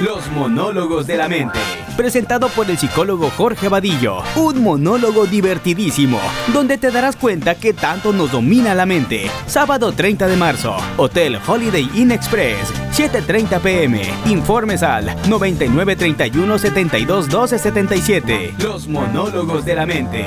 Los monólogos de la mente. Presentado por el psicólogo Jorge Vadillo. Un monólogo divertidísimo, donde te darás cuenta que tanto nos domina la mente. Sábado 30 de marzo, Hotel Holiday Inn Express, 7.30 pm. Informes al 9931 72 12 Los monólogos de la mente.